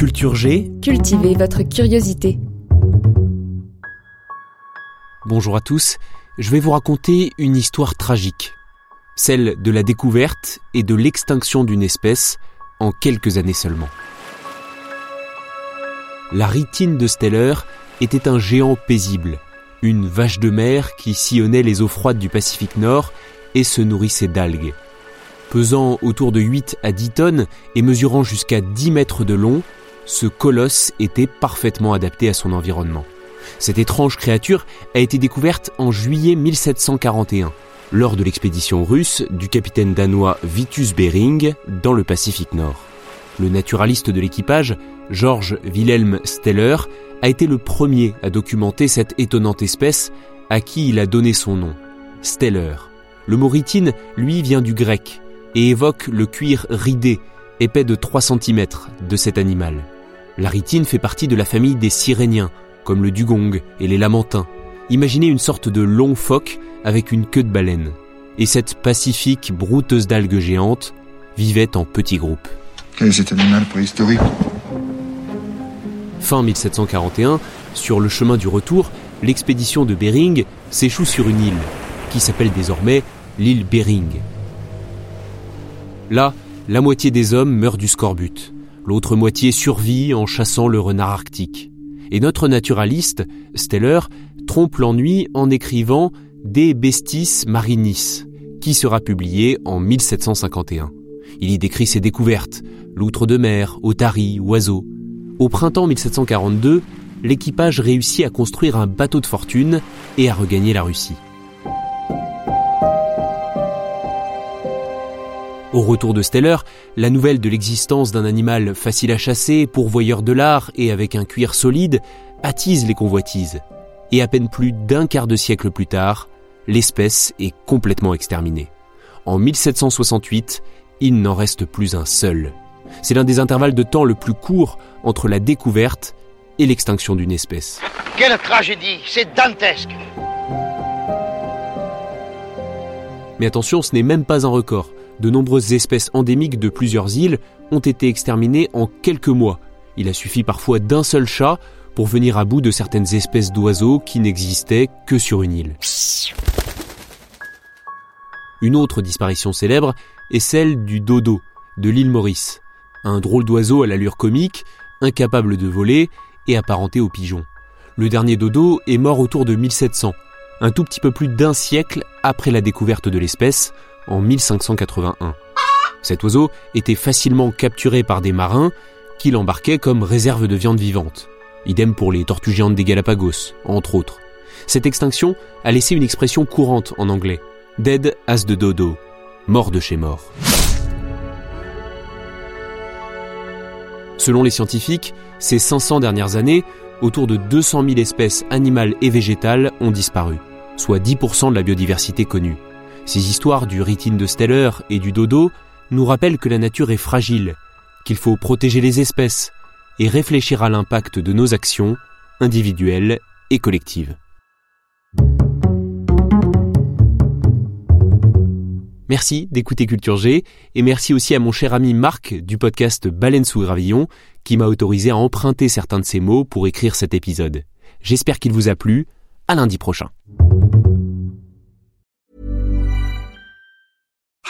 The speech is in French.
Culture G. Cultivez votre curiosité. Bonjour à tous. Je vais vous raconter une histoire tragique. Celle de la découverte et de l'extinction d'une espèce en quelques années seulement. La ritine de Steller était un géant paisible, une vache de mer qui sillonnait les eaux froides du Pacifique Nord et se nourrissait d'algues. Pesant autour de 8 à 10 tonnes et mesurant jusqu'à 10 mètres de long, ce colosse était parfaitement adapté à son environnement. Cette étrange créature a été découverte en juillet 1741, lors de l'expédition russe du capitaine danois Vitus Bering dans le Pacifique Nord. Le naturaliste de l'équipage, Georges Wilhelm Steller, a été le premier à documenter cette étonnante espèce à qui il a donné son nom, Steller. Le mot ritine, lui, vient du grec et évoque le cuir ridé, épais de 3 cm, de cet animal. La ritine fait partie de la famille des siréniens, comme le dugong et les lamentins. Imaginez une sorte de long phoque avec une queue de baleine. Et cette pacifique brouteuse d'algues géantes vivait en petits groupes. Quel est cet animal préhistorique Fin 1741, sur le chemin du retour, l'expédition de Bering s'échoue sur une île, qui s'appelle désormais l'île Bering. Là, la moitié des hommes meurt du scorbut, l'autre moitié survit en chassant le renard arctique. Et notre naturaliste, Steller, trompe l'ennui en écrivant De Bestis Marinis, qui sera publié en 1751. Il y décrit ses découvertes, loutre de mer, otaries, oiseaux. Au printemps 1742, l'équipage réussit à construire un bateau de fortune et à regagner la Russie. Au retour de Steller, la nouvelle de l'existence d'un animal facile à chasser, pourvoyeur de l'art et avec un cuir solide, attise les convoitises. Et à peine plus d'un quart de siècle plus tard, l'espèce est complètement exterminée. En 1768, il n'en reste plus un seul. C'est l'un des intervalles de temps le plus court entre la découverte et l'extinction d'une espèce. Quelle tragédie C'est dantesque Mais attention, ce n'est même pas un record. De nombreuses espèces endémiques de plusieurs îles ont été exterminées en quelques mois. Il a suffi parfois d'un seul chat pour venir à bout de certaines espèces d'oiseaux qui n'existaient que sur une île. Une autre disparition célèbre est celle du dodo de l'île Maurice, un drôle d'oiseau à l'allure comique, incapable de voler et apparenté aux pigeons. Le dernier dodo est mort autour de 1700, un tout petit peu plus d'un siècle après la découverte de l'espèce, en 1581. Cet oiseau était facilement capturé par des marins qui l'embarquaient comme réserve de viande vivante. Idem pour les tortues géantes des Galapagos, entre autres. Cette extinction a laissé une expression courante en anglais. Dead as the dodo. Mort de chez mort. Selon les scientifiques, ces 500 dernières années, autour de 200 000 espèces animales et végétales ont disparu, soit 10% de la biodiversité connue. Ces histoires du ritine de Steller et du dodo nous rappellent que la nature est fragile, qu'il faut protéger les espèces et réfléchir à l'impact de nos actions, individuelles et collectives. Merci d'écouter Culture G et merci aussi à mon cher ami Marc du podcast Baleine sous gravillon qui m'a autorisé à emprunter certains de ses mots pour écrire cet épisode. J'espère qu'il vous a plu. À lundi prochain.